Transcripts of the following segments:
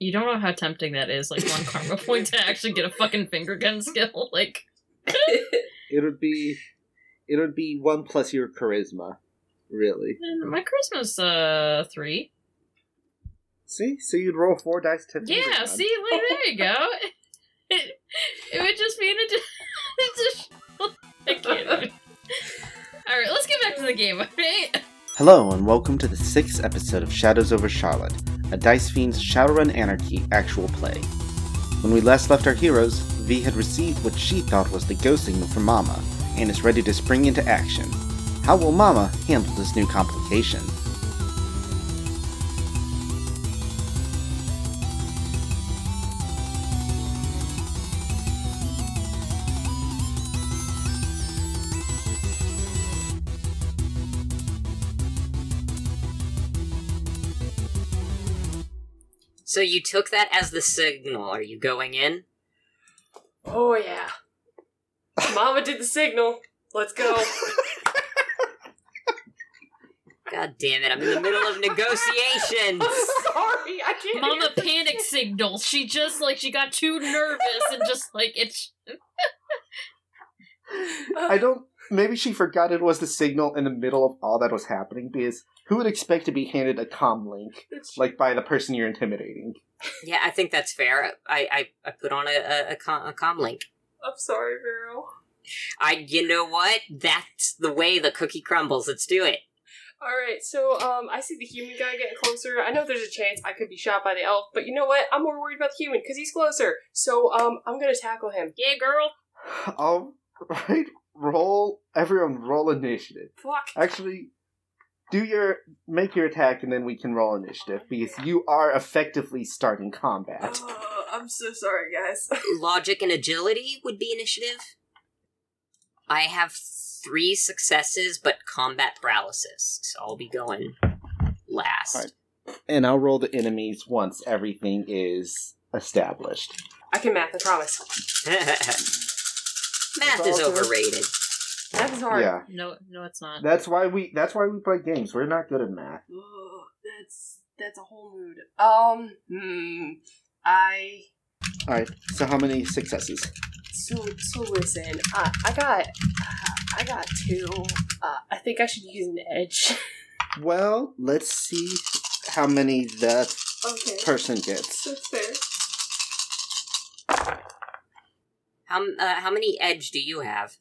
You don't know how tempting that is. Like one karma point to actually get a fucking finger gun skill. Like It would be, it would be one plus your charisma, really. and my Christmas uh three. See, so you'd roll four dice to. Yeah, gun. see, like, there you go. It, it would just be an addition. I can't. Alright, let's get back to the game, alright? Hello, and welcome to the sixth episode of Shadows over Charlotte, a Dice Fiends Shadowrun Anarchy actual play. When we last left our heroes, V had received what she thought was the go signal from Mama, and is ready to spring into action. How will Mama handle this new complication? So you took that as the signal. Are you going in? Oh yeah. Mama did the signal. Let's go. God damn it, I'm in the middle of negotiations. I'm sorry, I can't. Mama hear. panic signal. She just like she got too nervous and just like it's I don't. Maybe she forgot it was the signal in the middle of all that was happening, because who would expect to be handed a comm link, like by the person you're intimidating? yeah, I think that's fair. I I, I put on a, a, a, com, a com link. I'm sorry, Vero. I, you know what? That's the way the cookie crumbles. Let's do it. All right, so um, I see the human guy getting closer. I know there's a chance I could be shot by the elf, but you know what? I'm more worried about the human because he's closer. So um, I'm gonna tackle him. Yeah, girl. All right, roll. Everyone, roll initiative. Fuck. Actually, do your make your attack, and then we can roll initiative oh because you are effectively starting combat. Oh, I'm so sorry, guys. Logic and agility would be initiative. I have three successes, but combat paralysis, so I'll be going last. Alright. And I'll roll the enemies once everything is established. I can math. I promise. Math is overrated. Math is hard. Yeah, No, no, it's not. that's why we that's why we play games. We're not good at math. Ugh, that's that's a whole mood. Um, hmm. I All right. So how many successes? so so listen. I I got I got two. Uh, I think I should use an edge. Well, let's see how many that okay, person gets. that's fair. How uh, how many edge do you have?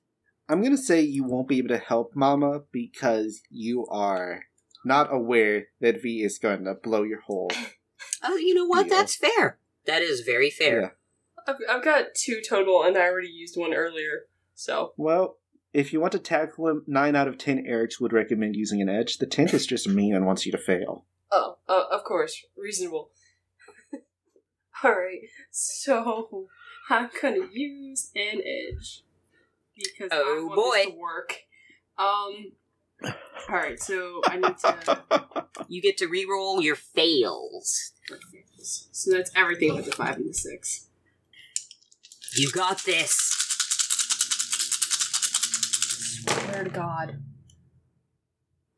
I'm gonna say you won't be able to help Mama because you are not aware that V is going to blow your hole. Oh, you know what? Yeah. That's fair. That is very fair. Yeah. I've I've got two total, and I already used one earlier. So Well, if you want to tackle him, nine out of ten Erics would recommend using an edge. The tenth is just mean and wants you to fail. oh, uh, of course, reasonable. All right, so I'm gonna use an edge because I Oh, want boy. this to work. Um. All right, so I need to. You get to re-roll your fails. So that's everything but the five and the six. You got this. Swear to God.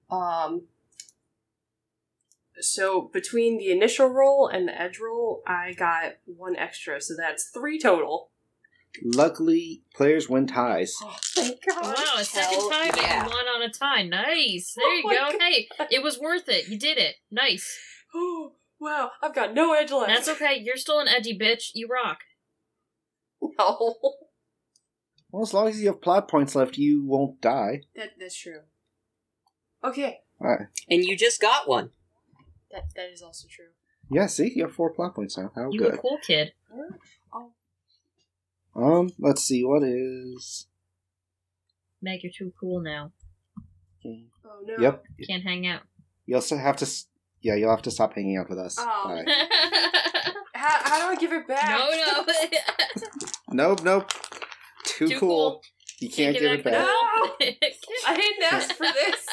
Um. So between the initial roll and the edge roll, I got one extra, so that's three total. Luckily, players win ties. Oh, thank God! Wow, a second Hell time yeah. and one on a tie. Nice. Oh there you Oh my go. God. Hey, it was worth it. You did it. Nice. Oh wow, I've got no edge left. That's okay. You're still an edgy bitch. You rock. No, Well, as long as you have plot points left, you won't die. that that's true. Okay, Alright. And you just got one. That that is also true. Yeah, see, you have four plot points now. How You a good. cool kid. Oh, Um, let's see, what is. Meg, you're too cool now. oh no. Yep. Can't hang out. You also have to. s- Yeah, you'll have to stop hanging out with us. Oh. Bye. How, how do I give it back? no, no. Nope, nope. Too, Too cool. cool. You can't, give it back. No! I I didn't ask for this.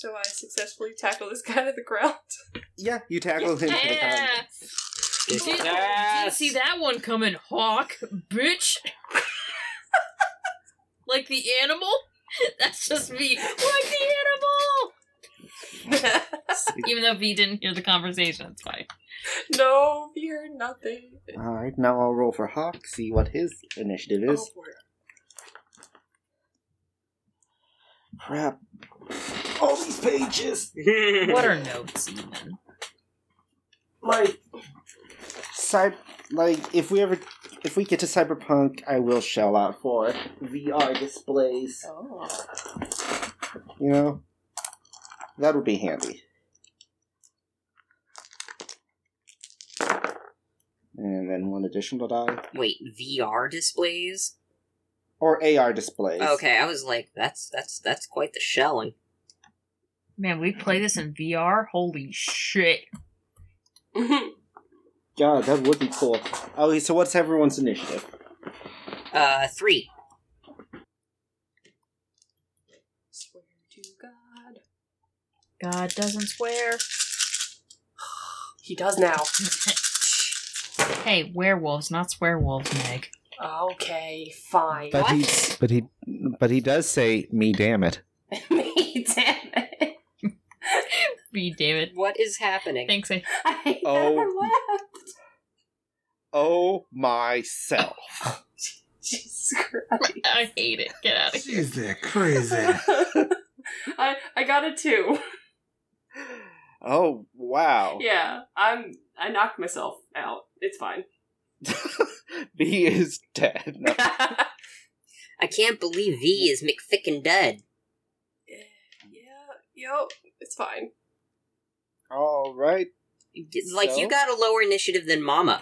So, so I successfully tackle this guy to the ground. Yeah, you tackle him. to the ground. Yeah. Did, didn't see that one coming, Hawk, bitch. like the animal. That's just me. Like the animal! Even though V didn't hear the conversation, it's fine. no, we heard nothing. Alright, now I'll roll for Hawk, see what his initiative oh, is. for it. Crap. All these pages! What are notes, even? Like, cy- like if we ever, if we get to Cyberpunk, I will shell out for VR displays. Oh. You know, that would be handy. And then one additional die, Wait, VR displays? or AR displays. Okay, I was like, that's that's that's quite the shelling. Man, we play this in VR? Holy shit. God, that would be cool. Okay, so what's everyone's initiative? Uh, three. Swear to God. God doesn't swear. He does now. hey, werewolves, not swearwolves, Meg. Okay, fine. But What? he, but he, but he does say, "Me damn it." Me, damn it. David. What is happening? Thanks, eh? I I Oh. never laughed. Oh myself. Jesus Christ. I hate it. Get out of here. She's that crazy. I I got a two. Oh wow. Yeah, I'm. I knocked myself out. It's fine. B is dead. No. I can't believe V is McFickin' dead. yeah, yo, it's fine. All right. Like So? you got a lower initiative than Mama.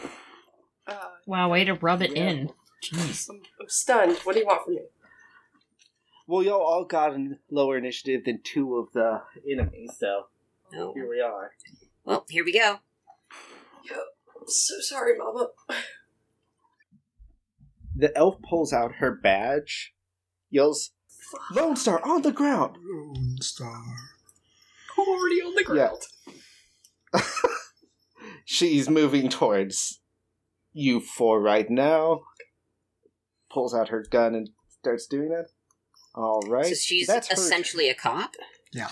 Uh, Wow, way to rub it Yeah. in. Jeez. I'm, I'm stunned. What do you want from me? Well, y'all all got a lower initiative than two of the enemies, so Oh. here we are. Well, here we go. I'm so sorry, Mama. The elf pulls out her badge, yells, "Lone Star on the ground!" Lone Star. I'm already on the ground. She's moving towards you four right now. Pulls out her gun and starts doing that. All right. So she's That's her- essentially a cop. Yeah.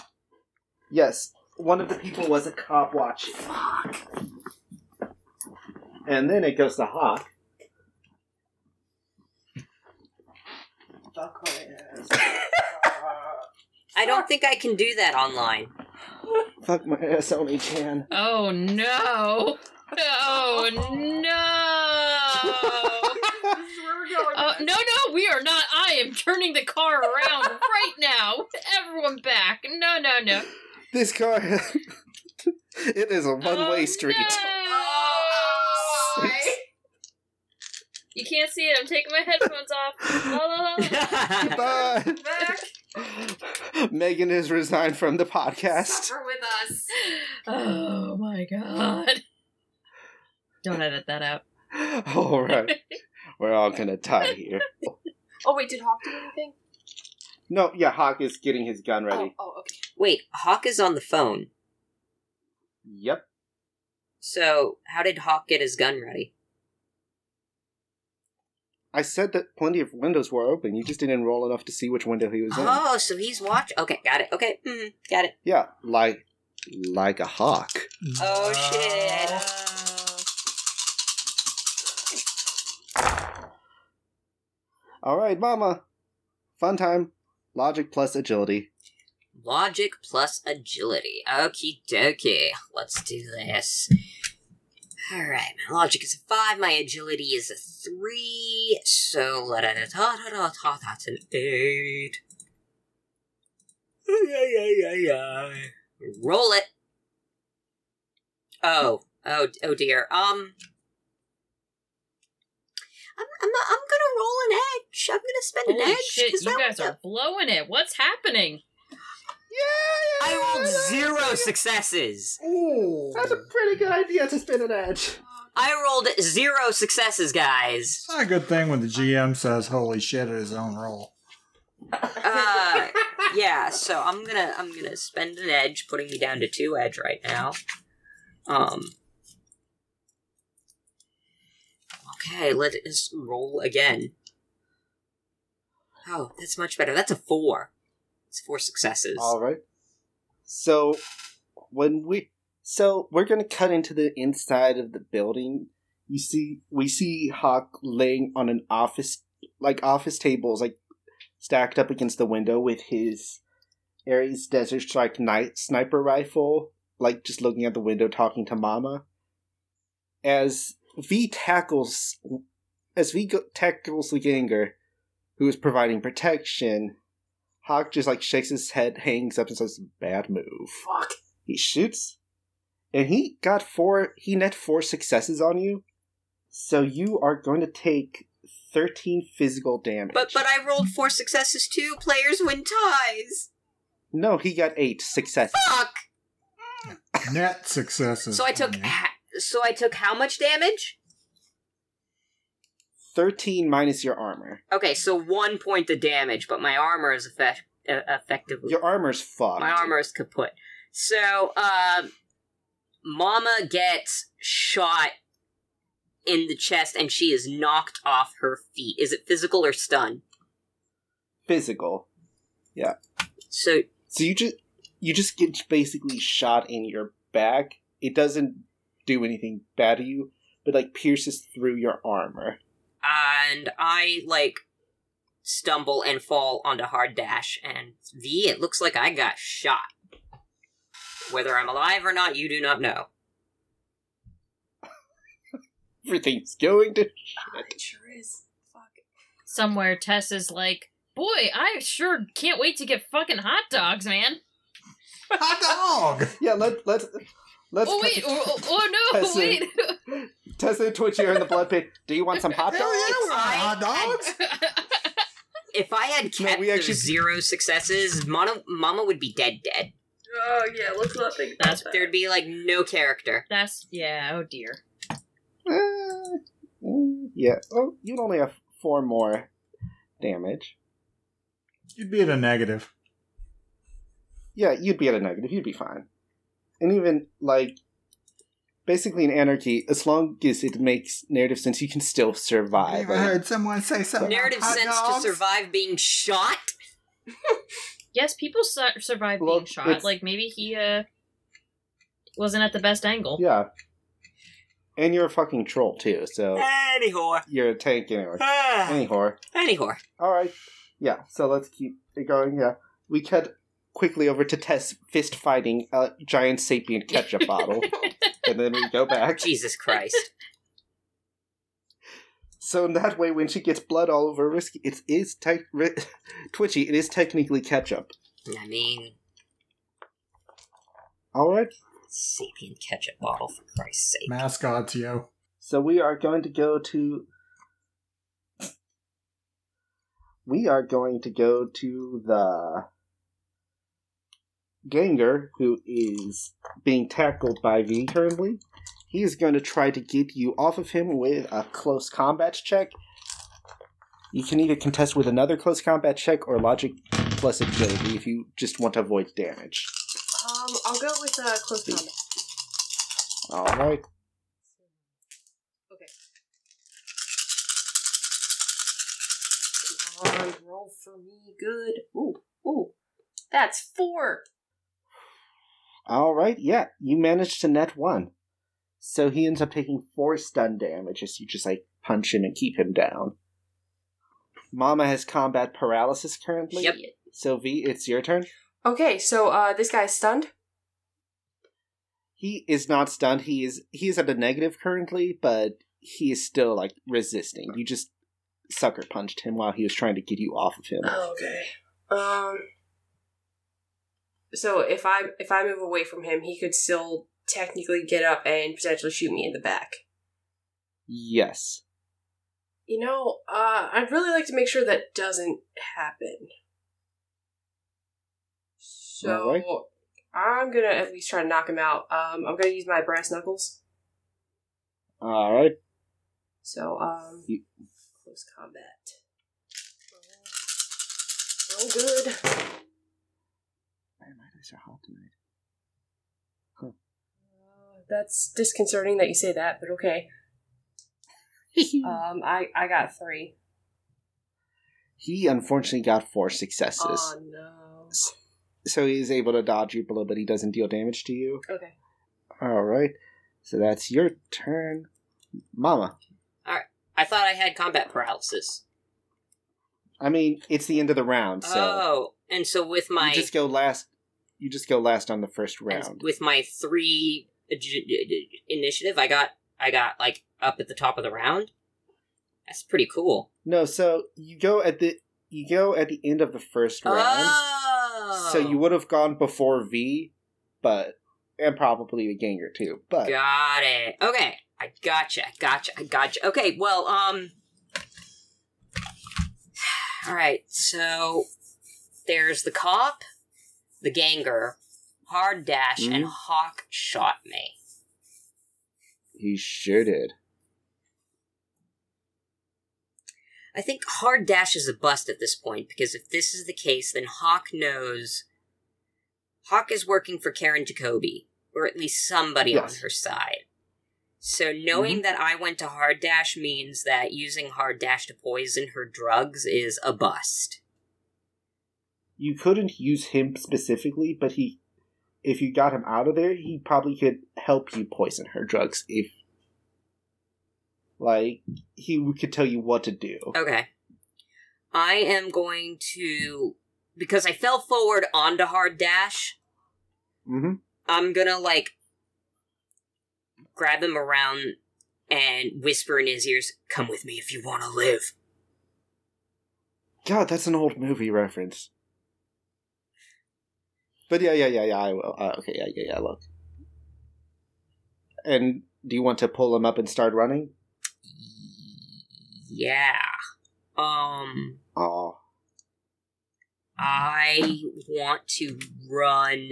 Yes, one of the people was a cop watching. Fuck. And then it goes to Hawk. Fuck my ass. I don't think I can do that online. Fuck my ass, only can. Oh no! Oh no! this is where we're going. Oh no no! We are not. I am turning the car around right now. Everyone back! No no no! This car. it is a one way Oh, street. no. Oh, you can't see it. I'm taking my headphones off. La, la, la. Bye. Back. Megan is resigned from the podcast. Suffer with us. Oh my god! Don't edit that out. All right. We're all gonna die here. Oh wait, did Hawk do anything? No, yeah, Hawk is getting his gun oh, ready. Oh, oh, okay. Wait, Hawk is on the phone. Yep. So how did Hawk get his gun ready? I said that plenty of windows were open. You just didn't roll enough to see which window he was in. Oh, so he's watch. Okay, got it. Okay, mm, got it. Yeah, like like a hawk. Oh shit! All right, Mama. Fun time. Logic plus agility. Logic plus agility. Okie dokie. Let's do this. Alright, my logic is a 5, my agility is a 3, so da da da da da da that's an 8. Roll it. Oh, oh, oh dear. Um, I'm, I'm, I'm gonna roll an edge. I'm gonna spend an Holy edge. shit! 'cause You guys are blowing it. What's happening? I rolled zero successes. Ooh. That's a pretty good idea to spin an edge. I rolled zero successes, guys. It's not a good thing when the GM says "Holy shit" at his own roll. Uh, yeah. So I'm gonna I'm gonna spend an edge, putting me down to two edge right now. Um. Okay, let us roll again. Oh, that's much better. That's a four. It's four successes. All right. So when we so we're gonna cut into the inside of the building. You see, we see Hawk laying on an office like office tables, like stacked up against the window with his Ares Desert Strike night sniper rifle, like just looking at the window, talking to Mama. As V tackles, as V tackles the ganger, who is providing protection, Hawk just like shakes his head, hangs up, and says, "Bad move." Fuck. He shoots, and he got four. He net four successes on you, so you are going to take thirteen physical damage. But but I rolled four successes too. Players win ties. no, he got eight successes. Fuck. Net successes. So I took ha- so I took how much damage? Thirteen minus your armor. Okay, so one point of damage, but my armor is effect- uh, effectively Your armor's fucked. my armor is kaput. So um, Mama gets shot in the chest and she is knocked off her feet. Is it physical or stun? Physical. Yeah. So So you just you just get basically shot in your back. It doesn't do anything bad to you, but like pierces through your armor. And I like stumble and fall onto hard dash and V it looks like I got shot. Whether I'm alive or not, you do not know. Everything's going to It sure is. Fuck. Somewhere Tess is like, boy, I sure can't wait to get fucking hot dogs, man. Hot dog! Yeah, let let's let's oh wait, oh, oh, oh, no, Tessa. wait. Tessa and Twitchy are in the blood pit. Do you want some hot Hell dogs? yeah, we want I- hot dogs! If I had No, kept we those actually- zero successes, Mama, Mama would be dead dead. Oh yeah, let's not think about That's that. There'd be like no character. That's yeah. Oh dear. Uh, mm, yeah. Oh, you'd only have four more damage. You'd be at a negative. Yeah, you'd be at a negative. You'd be fine. And even like, basically in anarchy, as long as it makes narrative sense, you can still survive. I survive. even heard someone say something. Narrative about sense dogs. to survive being shot. Yes, people su- survive Well, being shot. Like maybe he uh wasn't at the best angle. Yeah. And you're a fucking troll too, so Any whore. you're a tank anyway. Ah, Any whore. any whore. All right. Yeah. So let's keep it going. Yeah. We cut quickly over to Tess fist fighting a giant sapient ketchup bottle, and then we go back. Jesus Christ. So in that way, when she gets blood all over Risky, it is te- ri- twitchy. It is technically ketchup. I mean, All right. sapient ketchup bottle for Christ's sake. Mascots, yo. So we are going to go to. We are going to go to the Ganger, who is being tackled by V currently. He is going to try to get you off of him with a close combat check. You can either contest with another close combat check or logic plus agility if you just want to avoid damage. Um, I'll go with uh, close combat. Alright. Okay. Come on, roll for me. Good. Ooh, ooh. That's four. Alright, yeah, you managed to net one. So he ends up taking four stun damage as you just like punch him and keep him down. Mama has combat paralysis currently. Yep. So V, it's your turn. Okay, so uh, this guy's stunned. He is not stunned. He is he is at a negative currently, but he is still like resisting. You just sucker punched him while he was trying to get you off of him. Okay. Um. So if I if I move away from him, he could still technically get up and potentially shoot me in the back. Yes. You know, uh, I'd really like to make sure that doesn't happen. So Alright. I'm gonna at least try to knock him out. Um, I'm gonna use my brass knuckles. Alright. So um, You- close combat. Oh, good. Man, my are hot tonight. Uh, that's disconcerting that you say that, but okay. Um, I I got three. He unfortunately got four successes. Oh no. So he's able to dodge you below, but he doesn't deal damage to you. Okay. Alright. So that's your turn. Mama. All right. I thought I had combat paralysis. I mean, it's the end of the round, so oh, and so with my you just go last you just go last on the first and round. with my three initiative, I got I got like up at the top of the round. That's pretty cool. No, so you go at the you go at the end of the first round. Oh, So you would have gone before V, but and probably the Ganger too. But got it. Okay, I gotcha, I gotcha, I gotcha. Okay, well, um, all right. So there's the cop, the ganger, hard dash, and Mhm. hawk shot me. he sure did. I think hard dash is a bust at this point because if this is the case, then Hawk knows Hawk is working for Karen Jacoby, or at least somebody Yes. on her side. So knowing that I went to hard dash means that using hard dash to poison her drugs is a bust. You couldn't use him specifically, but he if you got him out of there, he probably could help you poison her drugs if like he could tell you what to do. Okay. I am going to because I fell forward onto hard dash. hmm I'm gonna like grab him around and whisper in his ears, "Come with me if you want to live." God, that's an old movie reference. But yeah, yeah, yeah, yeah. I will. Uh, okay, yeah, yeah, yeah. Look. And do you want to pull him up and start running? Yeah. Um, Oh, I want to run.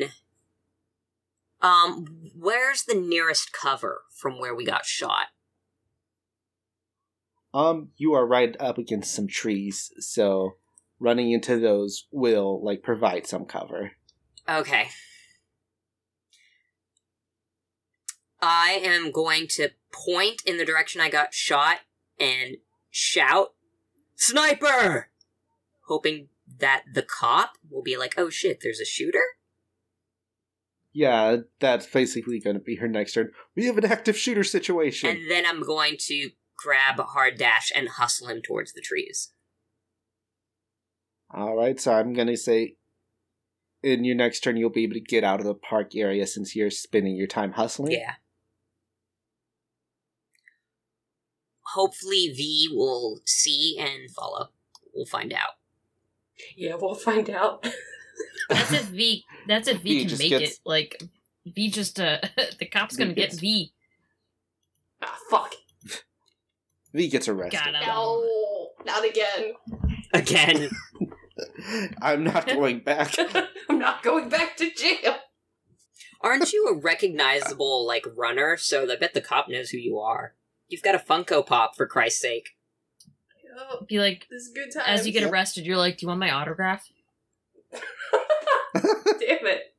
Um, where's the nearest cover from where we got shot? um, you are right up against some trees, so running into those will like provide some cover. Okay. I am going to point in the direction I got shot and shout, Sniper! Hoping that the cop will be like, oh shit, there's a shooter? Yeah, that's basically going to be her next turn. We have an active shooter situation. And then I'm going to grab hard dash and hustle him towards the trees. All right, so I'm going to say in your next turn, you'll be able to get out of the park area since you're spending your time hustling. Yeah. Hopefully, V will see and follow. We'll find out. Yeah, we'll find out. That's if V. That's if V, V can just make gets- it. Like V just uh, the cop's gonna get gets- V. ah, fuck. V gets arrested. Got him. No, not again. Again. I'm not going back. I'm not going back to jail. Aren't you a recognizable, like, runner? So I bet the cop knows who you are. You've got a Funko Pop, for Christ's sake. Oh, Be like, this is good time. as you get Yep. arrested, you're like, "Do you want my autograph?" Damn it.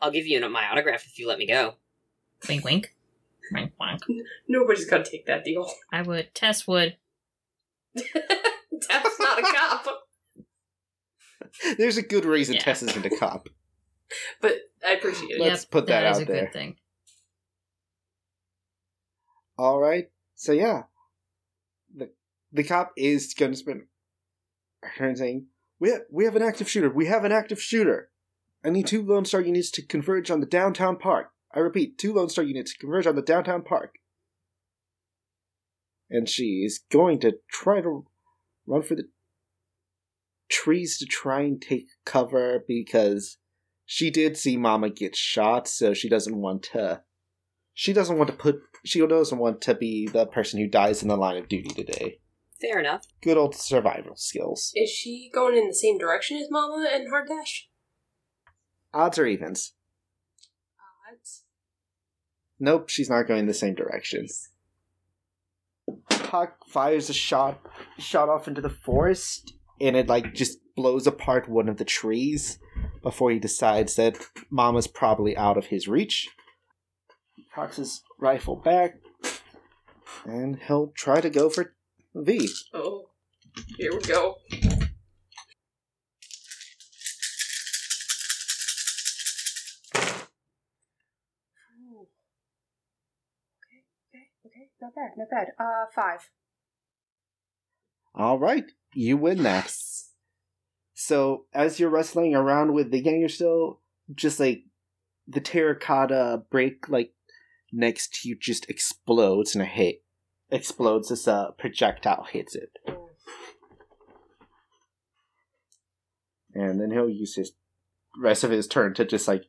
I'll give you my autograph if you let me go. Wink, wink. Wink, wink. Nobody's gonna take that deal. I would. Tess would. That's not a cop. There's a good reason Yeah. Tess isn't a cop. But I appreciate it. Let's put that out a there. good thing. All right, so yeah, the the cop is going to spend her turn saying, "We ha- we have an active shooter. We have an active shooter. I need two Lone Star units to converge on the downtown park. I repeat, two Lone Star units to converge on the downtown park." And she is going to try to run for the trees to try and take cover because she did see Mama get shot, so she doesn't want to. She doesn't want to put. She doesn't want to be the person who dies in the line of duty today. Fair enough. Good old survival skills. Is she going in the same direction as Mama and Hard Dash? Odds or evens? Odds. Nope, she's not going the same direction. Hawk fires a shot shot off into the forest, and it like just blows apart one of the trees before he decides that Mama's probably out of his reach. He cocks his rifle back, and he'll try to go for V. Oh. Here we go. Okay, okay, okay. Not bad, not bad. Uh, five. All right, you win that. Yes. So as you're wrestling around with the gang, you're still just like the terracotta break like next to you just explodes and a hit explodes as a projectile hits it, and then he'll use his rest of his turn to just like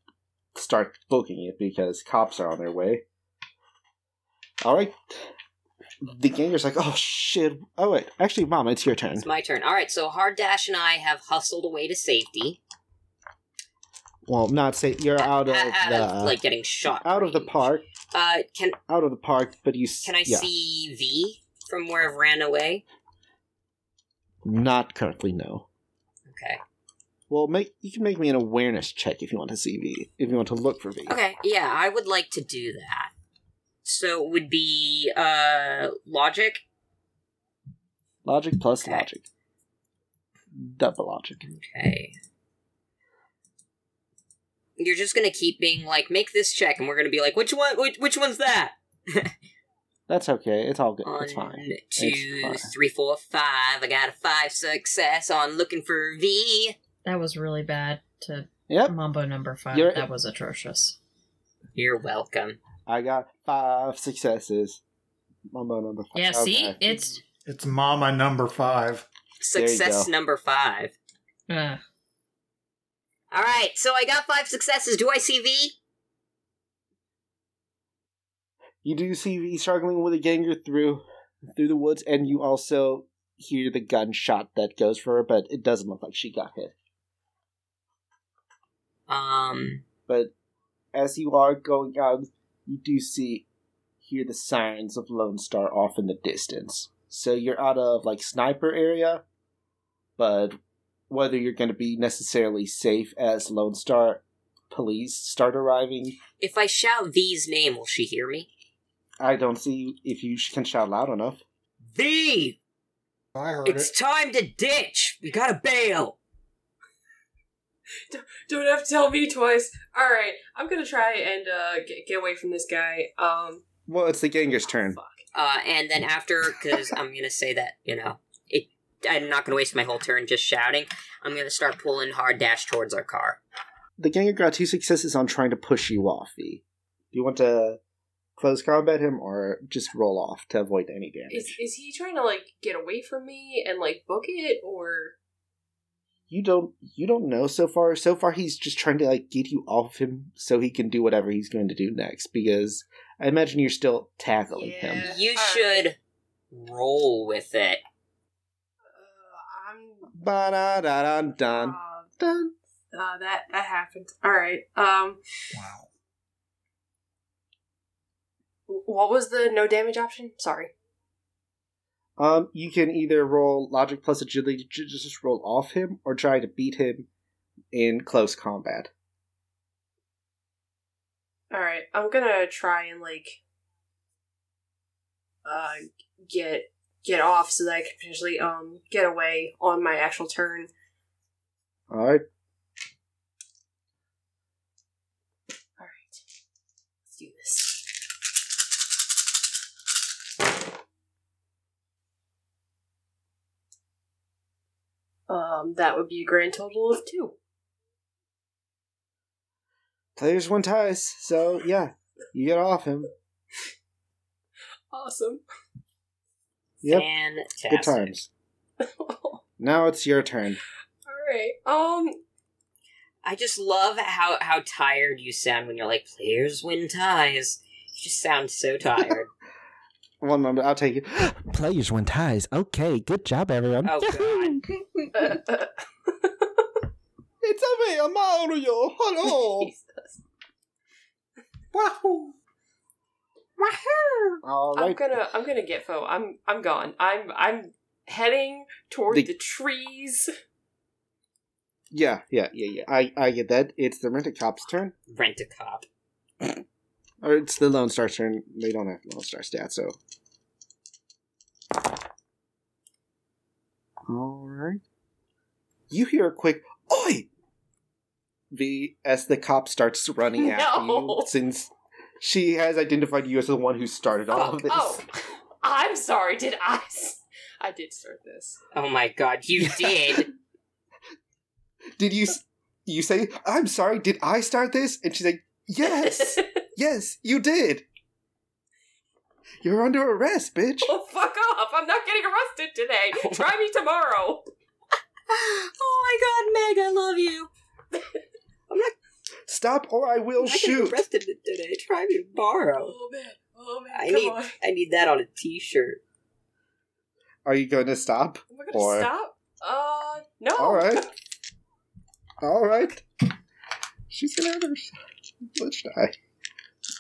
start booking it because cops are on their way. All right. The ganger's like, oh shit. Oh wait, actually, mom, it's your turn. It's my turn. All right, so Hard Dash and I have hustled away to safety. Well, not say you're out of out the of, like getting shot. out of the park, Uh, can out of the park, but you can I yeah, see V from where I've ran away? not currently no. Okay. Well, make you can make me an awareness check if you want to see V, if you want to look for V. Okay. Yeah, I would like to do that. So it would be uh logic. Logic plus Okay. logic, double logic. Okay. You're just gonna keep being like, make this check, and we're gonna be like, which one? Which, which one's that? That's okay. It's all good. One, it's fine. two, fine. three, four, five. I got a five success on looking for V. That was really bad to Yep, Mambo number 5 You're- that was atrocious. You're welcome. I got five successes. Mambo number five. Yeah, see? Okay. It's It's Mama number five. Success number five. uh, All right, so I got five successes. Do I see V? You do see V struggling with a ganger through through the woods, and you also hear the gunshot that goes for her, but it doesn't look like she got hit. Um, But as you are going out, you do see hear the signs of Lone Star off in the distance. So you're out of like sniper area, but whether you're going to be necessarily safe as Lone Star police start arriving, if I shout V's name, will she hear me? I don't see if you can shout loud enough. V! I heard It's it. time to ditch! We gotta bail! Don't have to tell me twice. All right, I'm gonna try and uh, get, get away from this guy. Um, Well, it's the ganger's turn. fuck. Uh, and then after, because I'm gonna say that, you know, it, I'm not gonna waste my whole turn just shouting. I'm gonna start pulling hard dash towards our car. The ganger got two successes on trying to push you off, V. Do you want to close combat him or just roll off to avoid any damage? Is is he trying to like get away from me and like book it or? You don't you don't know so far. So far he's just trying to like get you off him so he can do whatever he's going to do next because I imagine you're still tackling him. You Alright. should roll with it. Uh, I'm Ba da da dun dun uh, dun. uh, that that happened. All right. Um, Wow. what was the no damage option? Sorry. Um, you can either roll logic plus agility to just roll off him, or try to beat him in close combat. All right, I'm gonna try and like uh get get off so that I can potentially um get away on my actual turn. All right. Um, that would be a grand total of two. Players one ties, so yeah, you get off him. Awesome. Yep, Fantastic. good times. Now it's your turn. All right. Um, I just love how how tired you sound when you're like players win ties. You just sound so tired. One moment, I'll take it. Players win ties. Okay, good job, everyone. Oh, God. It's a me, Mario. Hello. Jesus. Wahoo! All I'm gonna I'm gonna get Fo. I'm I'm gone. I'm I'm heading toward The- the, trees. Yeah, yeah, yeah, yeah. I, I get that. It's the rent a cop's turn, Rent a cop. or it's the Lone Star's turn. They don't have Lone Star stats, so. All right. You hear a quick "Oi!" V as the cop starts running after you, since she has identified you as the one who started all Oh, of this. oh, I'm sorry. Did I? I did start this. Oh my god, you did. Did you? You say, "I'm sorry." Did I start this? And she's like, "Yes, yes, you did." You're under arrest, bitch. oh, fuck off! I'm not getting arrested today. Try me tomorrow. oh my god, Meg, I love you. I'm not. Stop, or I will shoot. arrested today. Try me tomorrow. Oh man. Oh man. I Come need on. I need that on a t-shirt. Are you going to stop? Am I gonna Or- stop? Uh, no. All right. All right. She's gonna have her glitch die.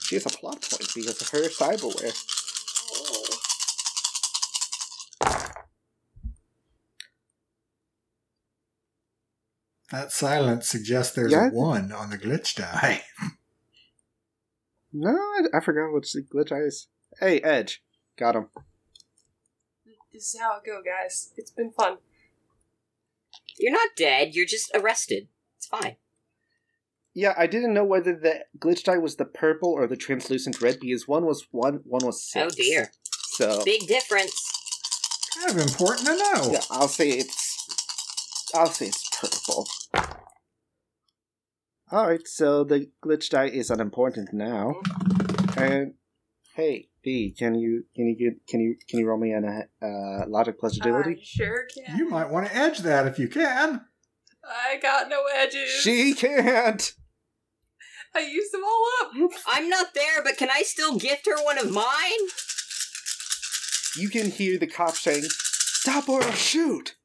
She has a plot point because of her cyberware. That silence suggests there's Yeah. a one on the glitch die. No, I, I forgot what the glitch die is. Hey, Edge, got him. This is how it go, guys. It's been fun. You're not dead, you're just arrested. It's fine. Yeah, I didn't know whether the glitch die was the purple or the translucent red because one was one, one was six. Oh dear. So Big difference. Kind of important to know. yeah, I'll say it's. I'll say it's purple. All right, so the glitch die is unimportant now, and hey, B, can you can you get can you can you roll me on a uh, logic plus agility? I sure can. You might want to edge that if you can. I got no edges. She can't. I used them all up. I'm not there, but can I still gift her one of mine? You can hear the cop saying, "Stop or I'll shoot,"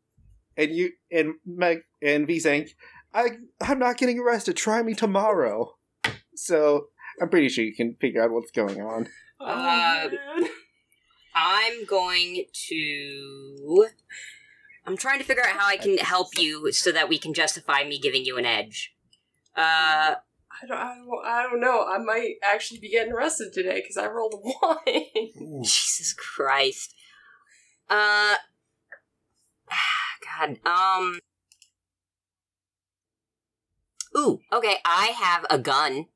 and you and Meg and V saying, "I I'm not getting arrested. Try me tomorrow." So I'm pretty sure you can figure out what's going on. Oh, Uh. I'm going to. I'm trying to figure out how I can help you so that we can justify me giving you an edge. Uh, I don't, I don't, I don't know. I might actually be getting arrested today because I rolled a one. Jesus Christ. Uh, God. Um. Ooh, okay. I have a gun.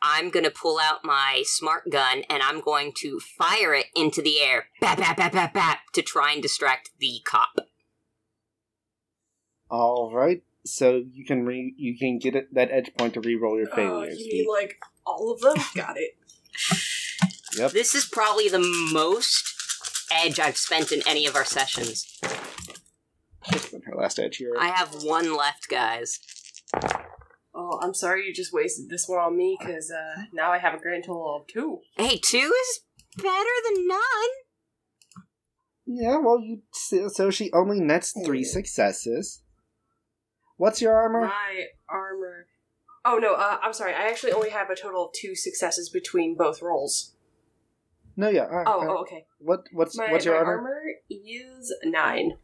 I'm gonna pull out my smart gun and I'm going to fire it into the air, bap bap bap bap bap, to try and distract the cop. All right. So you can re you can get it, that edge point to re-roll your Oh, failures. you mean like all of them? Got it. yep. This is probably the most edge I've spent in any of our sessions. This has her last edge here. I have one left, guys. Oh, I'm sorry you just wasted this one on me because uh, now I have a grand total of two. Hey, two is better than none. Yeah. Well, you so so she only nets three successes. What's your armor? My armor. Oh no, uh, I'm sorry. I actually only have a total of two successes between both rolls. No, yeah. uh, Oh, uh, oh okay. What what's My, what's your armor? armor is nine.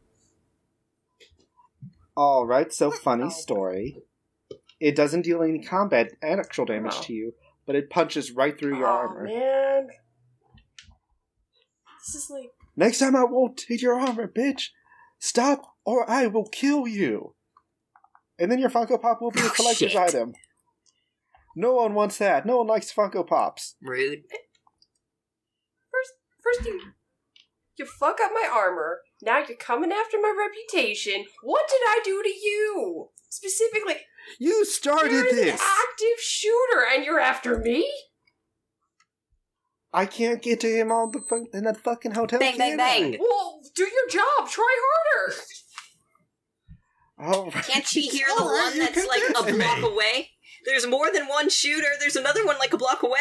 All right. So funny Oh. story. It doesn't deal any combat and actual damage Oh. to you, but it punches right through your oh, armor. man. This is like Next time I won't take your armor, bitch. Stop, or I will kill you. And then your Funko Pop will be a Oh, collector's shit. item. No one wants that. No one likes Funko Pops. Really? first first you you fuck up my armor. Now you're coming after my reputation. What did I do to you? Specifically, You started you're an this. active shooter and you're after me? I can't get to him on the fun- in that fucking hotel. Bang, bang, can I? bang. Well, do your job. Try harder. All right. Can't she hear the All right, one you that's like a convinced block me. away? There's more than one shooter. There's another one like a block away.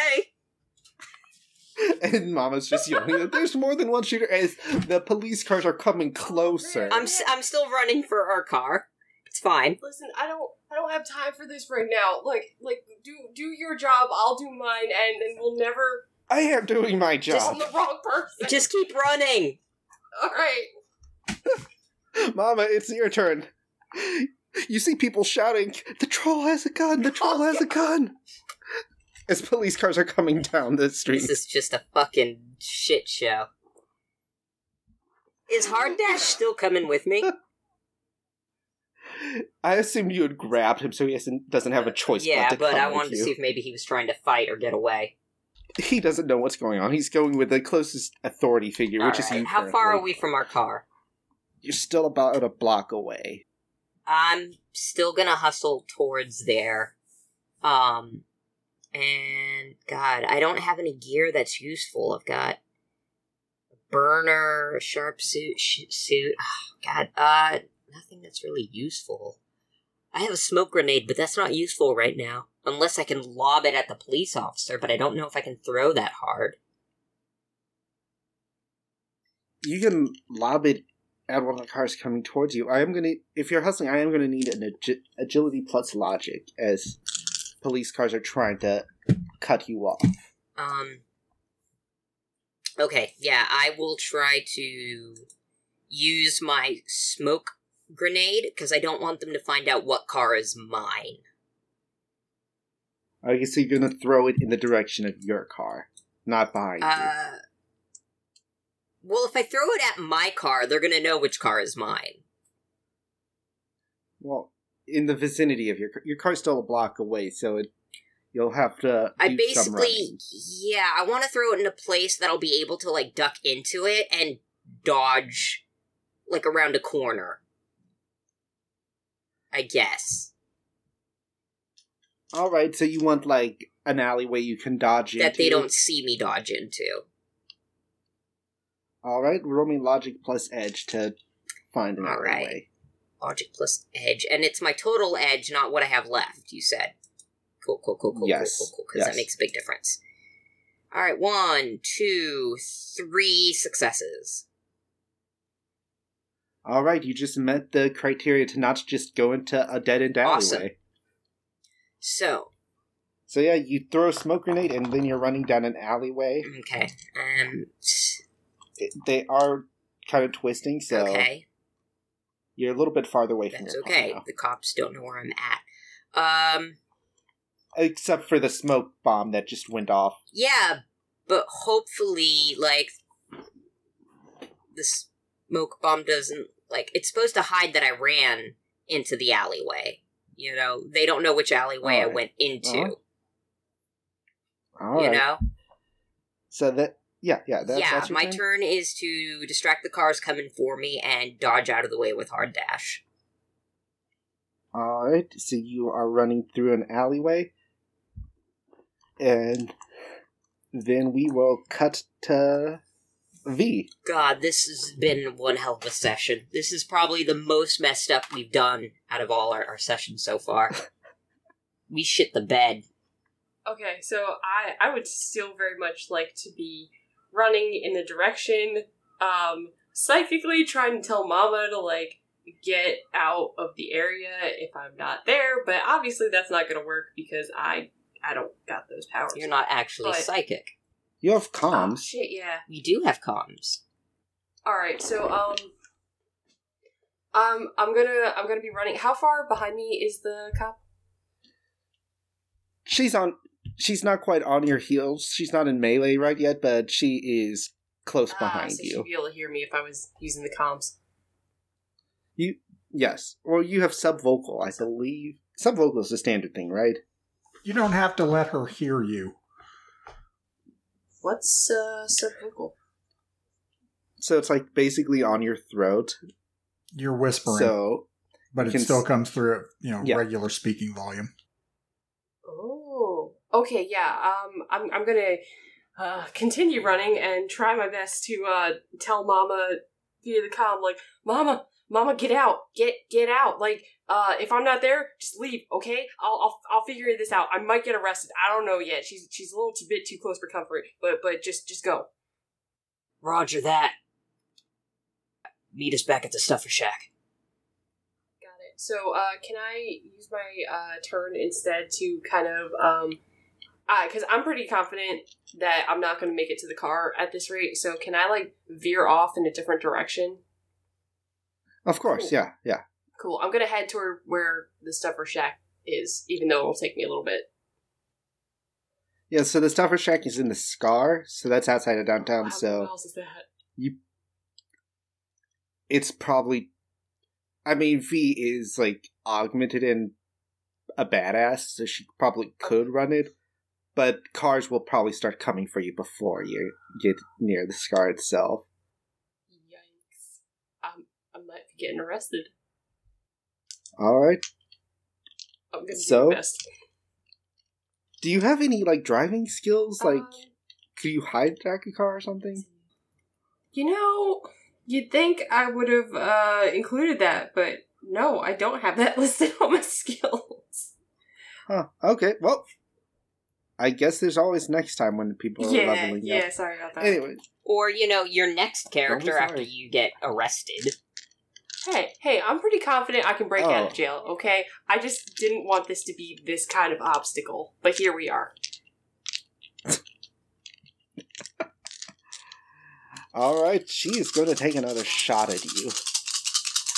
And Mama's just yelling that there's more than one shooter as the police cars are coming closer. I'm s- I'm still running for our car. It's fine. Listen, I don't I don't have time for this right now. Like like do do your job, I'll do mine and and we'll never I am doing my I'm job. the wrong person. Just keep running. All right. Mama, it's your turn. You see people shouting, The troll has a gun! The troll has a gun! As police cars are coming down the street. This is just a fucking shit show. Is Hard Dash still coming with me? I assumed you had grabbed him, so he doesn't have a choice. yeah, but, to but I wanted to see if maybe he was trying to fight or get away. he doesn't know what's going on. He's going with the closest authority figure, which is you. How far are we from our car? You're still about a block away. I'm still gonna hustle towards there. Um, and God, I don't have any gear that's useful. I've got a burner, a sharp suit, sh- suit. Oh, God, uh, nothing that's really useful. I have a smoke grenade, but that's not useful right now. Unless I can lob it at the police officer, but I don't know if I can throw that hard. You can lob it at one of the cars coming towards you. I am gonna, if you're hustling, I am gonna need an agi- agility plus logic as police cars are trying to cut you off. Um. Okay, yeah, I will try to use my smoke grenade because I don't want them to find out what car is mine. I guess you're gonna throw it in the direction of your car, not behind you. Well, if I throw it at my car, they're gonna know which car is mine. Well, in the vicinity of your car. Your car's still a block away, so it you'll have to. I basically, yeah, I want to throw it in a place that I'll be able to like duck into it and dodge, like around a corner. I guess. All right, so you want like an alleyway you can dodge into. that they don't see me dodge into. All right, roll me logic plus edge to find an All right. alleyway. Logic plus edge, and it's my total edge, not what I have left. You said, cool, cool, cool, cool, Yes, cool, cool, cool, because yes. that makes a big difference. All right, one, two, three successes. All right, you just met the criteria to not just go into a dead end alleyway. Awesome. So, So yeah, you throw a smoke grenade and then you're running down an alleyway. okay, um, It- they are kind of twisting, so okay, you're a little bit farther away from that's okay. now. The cops don't know where I'm at. Um, Except for the smoke bomb that just went off. yeah, but hopefully, like, the smoke bomb doesn't like it's supposed to hide that I ran into the alleyway. You know, they don't know which alleyway I went into. Uh-huh. All you right. know, So that yeah, yeah, that's, yeah. that's your My turn? turn is to distract the cars coming for me and dodge out of the way with hard dash. All right, so you are running through an alleyway, and then we will cut to V. God, this has been one hell of a session. This is probably the most messed up we've done out of all our, our sessions so far. we shit the bed. Okay, so I I would still very much like to be running in the direction, um, psychically trying to tell Mama to like get out of the area if I'm not there. But obviously that's not gonna work because I I don't got those powers. You're not actually But- psychic. You have Oh, comms. shit, yeah. We do have comms. All right, so um, um, I'm gonna I'm gonna be running. How far behind me is the cop? She's on. She's not quite on your heels. She's not in melee right yet, but she is close Ah, behind so you. she'd be able to hear me if I was using the comms. You yes. Well, you have subvocal, I believe. Subvocal is a standard thing, right? You don't have to let her hear you. What's uh subvocal? So it's like basically on your throat. You're whispering, So but it still s- comes through at you know Yeah. regular speaking volume. Okay, yeah. Um, I'm I'm gonna uh continue running and try my best to uh tell Mama via the comm, like, Mama, Mama, get out, get get out. Like, uh, if I'm not there, just leave, okay? I'll I'll I'll figure this out. I might get arrested. I don't know yet. She's she's a little too bit too close for comfort, but but just just go. Roger that. Meet us back at the Stuffer Shack. Got it. So, uh, can I use my uh, turn instead to kind of, um, because I'm pretty confident that I'm not going to make it to the car at this rate. So, can I like veer off in a different direction? of course, Cool. yeah, yeah. Cool. I'm going to head toward where the stuffer shack is, even though it'll take me a little bit. Yeah, so the Stuffer Shack is in the Scar, so that's outside of downtown, How so miles is that? You, it's probably. I mean, V is like augmented and a badass, so she probably oh. could run it. But cars will probably start coming for you before you get near the scar itself. Yikes. Um, I might be getting arrested. All right. I'm gonna So? do best. Do you have any like driving skills? Like, Um, could you hijack a car or something? You know, you'd think I would have uh, included that, but no, I don't have that listed on my skills. Huh. Okay. Well, I guess there's always next time when people are yeah, leveling yeah, up. sorry about that. Anyway, Or, you know, your next character after you get arrested. Hey, hey, I'm pretty confident I can break out Oh. of jail, okay? I just didn't want this to be this kind of obstacle, but here we are. all right. She is going to take another shot at you.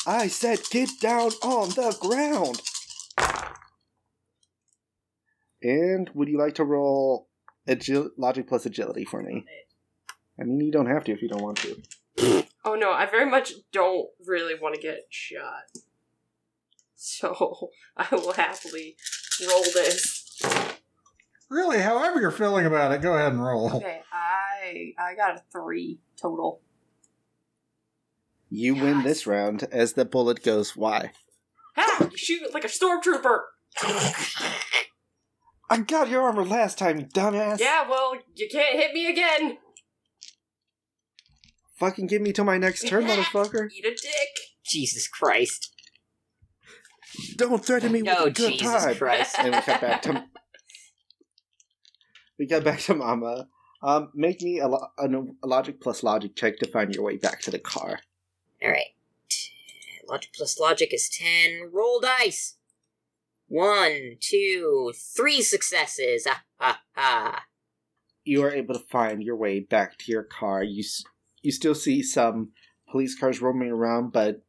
I said, get down on the ground. And would you like to roll agil- logic plus agility for me? I mean, you don't have to if you don't want to. Oh no, I very much don't really want to get shot. So, I will happily roll this. Really, however you're feeling about it, go ahead and roll. Okay, I I got a 3 total. You win this round as the bullet goes why? Ha! You shoot like a stormtrooper! I got your armor last time, you dumbass. Yeah, well, you can't hit me again! Fucking give me till my next turn, motherfucker. Eat a dick! Jesus Christ. Don't threaten me with No, a good Jesus time. Christ. and we got back to we got back to Mama. Um, make me a, lo- a, a logic plus logic check to find your way back to the car. Alright. Logic plus logic is 10. Roll dice! One, two, three successes! Ah, ha, ha. You are able to find your way back to your car. You you still see some police cars roaming around, but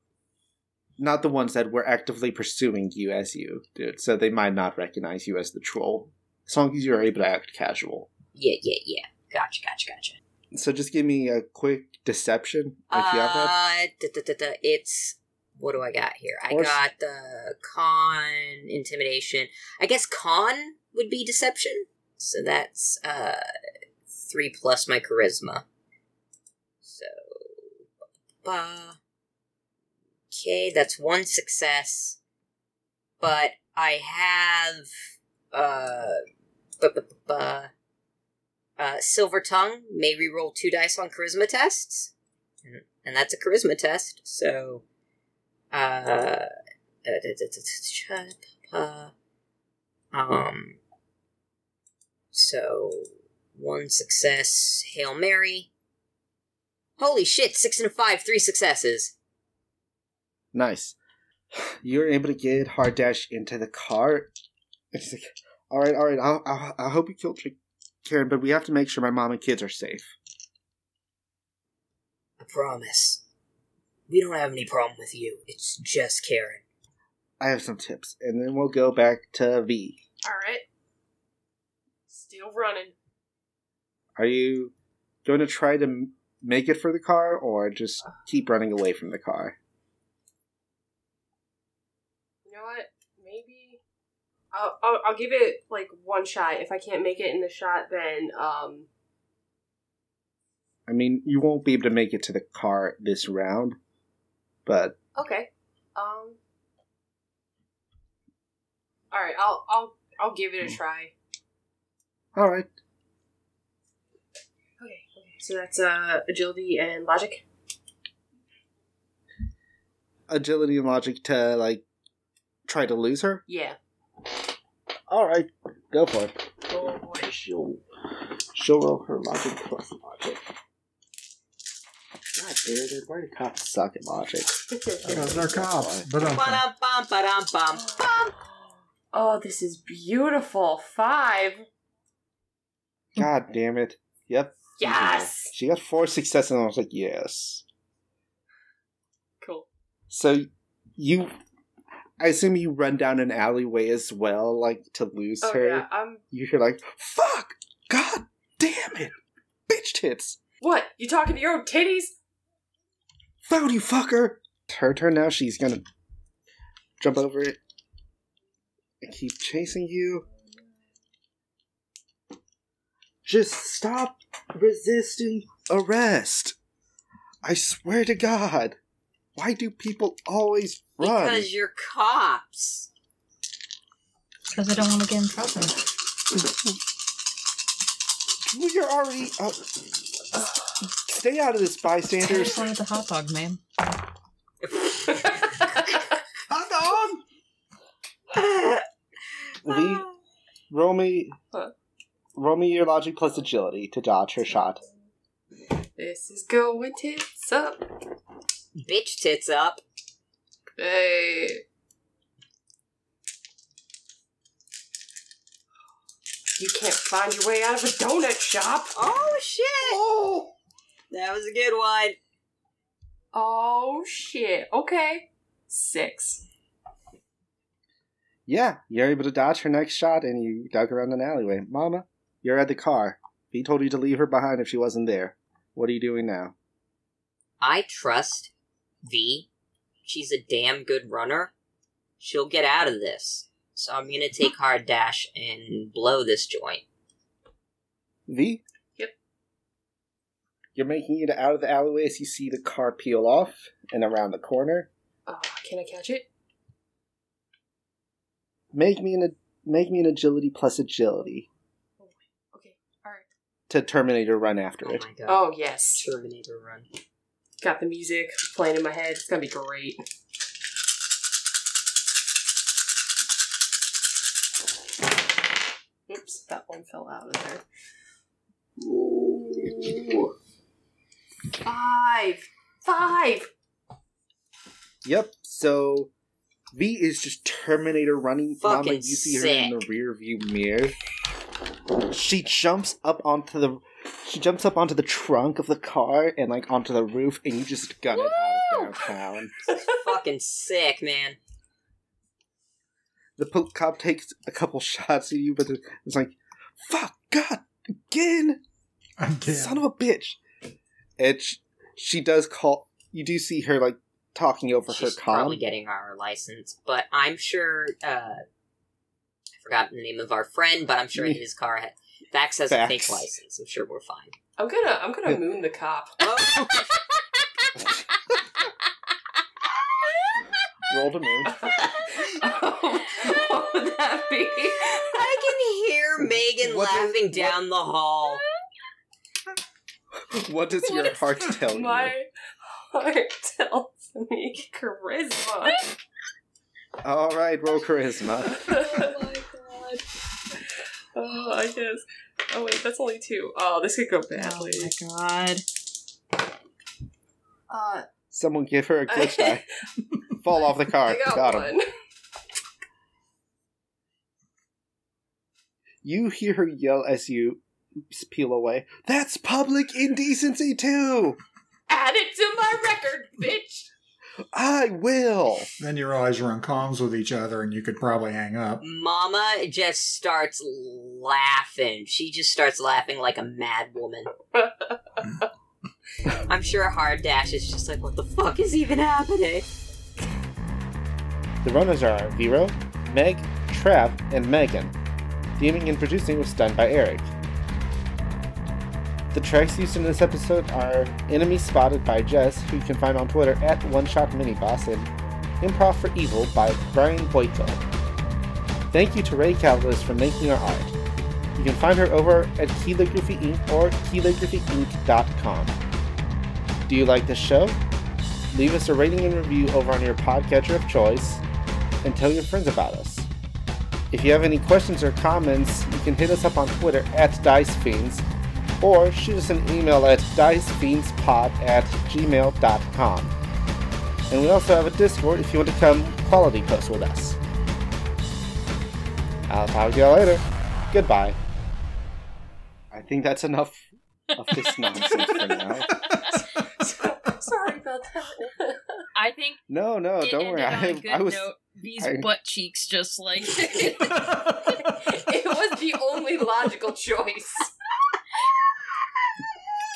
not the ones that were actively pursuing you as you did. So they might not recognize you as the troll, as long as you are able to act casual. Yeah, yeah, yeah. Gotcha, gotcha, gotcha. So just give me a quick deception if you have that. Uh, it's what do I got here? I got the con intimidation. I guess con would be deception. So that's uh three plus my charisma. So ba- okay, that's one success. But I have uh uh, Silver Tongue may reroll two dice on charisma tests, and that's a charisma test. So, uh, uh, um, so one success, Hail Mary. Holy shit! Six and a five, three successes. Nice. You're able to get Hard Dash into the car. It's like, all right, all right. I'll, I'll, I hope you killed Karen, but we have to make sure my mom and kids are safe. I promise. We don't have any problem with you. It's just Karen. I have some tips, and then we'll go back to V. Alright. Still running. Are you going to try to m- make it for the car, or just keep running away from the car? You know what? Maybe I'll, I'll I'll give it like one shot. If I can't make it in the shot, then um I mean, you won't be able to make it to the car this round, but okay. Um. All right, I'll I'll I'll give it a try. all right. Okay. Okay. So that's uh agility and logic. Agility and logic to like try to lose her. Yeah. All right, go for it. Oh boy. She'll she'll roll her logic plus logic. God damn it! Why do cops suck at logic? Because they're cops. But Ba-dum, bum, ba-dum, bum, bum. oh, this is beautiful. Five. God damn it! Yep. Yes. She got four successes, and I was like, yes. Cool. So you, I assume you run down an alleyway as well, like to lose Oh her. yeah. Um. You hear like, "Fuck! God damn it! Bitch tits! What? You talking to your own titties? Found you, fucker! It's her turn now. She's gonna jump over it and keep chasing you. Just stop resisting arrest. I swear to God. Why do people always run? Because you're cops. Because I don't want to get in trouble. You're already. Uh, stay out of this, I bystanders. just wanted the hot dog, man. Hot dog! V, roll me. Huh? Roll me your logic plus agility to dodge her shot. This is going tits up. Bitch tits up. Hey. You can't find your way out of a donut shop. Oh shit! Oh! That was a good one. Oh shit. Okay. Six. Yeah, you're able to dodge her next shot and you duck around an alleyway. Mama, you're at the car. He told you to leave her behind if she wasn't there. What are you doing now? I trust V. She's a damn good runner. She'll get out of this. So I'm gonna take hard dash and blow this joint. V? Yep. You're making it out of the alleyway as you see the car peel off and around the corner. Oh, can I catch it? Make me an make me an agility plus agility Okay. Alright. to Terminator run after Oh it. my god. Oh, yes. Terminator run. Got the music playing in my head. It's gonna be great. Oops, that one fell out of there. Ooh. Five! Five! Yep. So V is just Terminator running. Mama, Fucking you see her in the sick. rear view mirror. She jumps up onto the she jumps up onto the trunk of the car and like onto the roof, and you just gun it out of downtown. Fucking sick, man. The po- cop takes a couple shots at you, but it's like, "Fuck, God, again, Again. son of a bitch!" And she, she does call. You do see her like talking over her. She's her probably getting our license, but I'm sure. uh I forgot the name of our friend, but I'm sure his car had. Vax has a fake license. I'm sure we're fine. I'm gonna I'm gonna moon the cop. Oh, Roll to move. oh, what would that be? I can hear Megan What is- laughing what- down the hall. What does your What is heart tell you? My heart tells me charisma. All right, roll charisma. oh my god. Oh, I guess. Oh wait, that's only two. Oh, this could go badly. Oh my god. uh, Someone give her a glitch die. Fall off the car. I got, got him. You hear her yell as you peel away. That's public indecency too. Add it to my record, bitch. I will. Then you realize you're on comms with each other and you could probably hang up. Mama just starts laughing. She just starts laughing like a mad woman. I'm sure Hard Dash is just like, what the fuck is even happening? The runners are Vero, Meg, Trav, and Megan. Theming and producing was done by Eric. The tracks used in this episode are Enemy Spotted by Jess, who you can find on Twitter at One Shot OneShotMiniBoss, and Improv for Evil by Brian Boyko. Thank you to Ray Caldas for making our art. You can find her over at Calligraphy Inc. or calligraphyinc.com. Do you like this show? Leave us a rating and review over on your podcatcher of choice, and tell your friends about us. If you have any questions or comments, you can hit us up on Twitter at DiceFiends, or shoot us an email at dicefiendspod at gmail.com. And we also have a Discord if you want to come quality post with us. I'll talk to y'all later. Goodbye. I think that's enough of this nonsense for now. Sorry about that. I think No, no, it don't worry. ended on a I, good I was. note. These I- butt cheeks just like it was the only logical choice.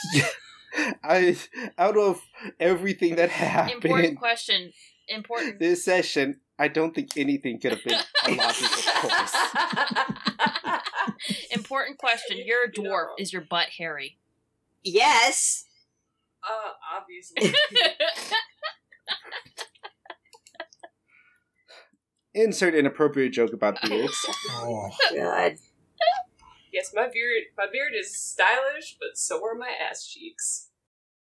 I out of everything that happened Important question. Important. this session, I don't think anything could have been a logical course. Important question. You're a dwarf. Is your butt hairy? yes. uh, obviously. Insert inappropriate joke about beards. Oh, God. Yes, my beard, my beard is stylish, but so are my ass cheeks.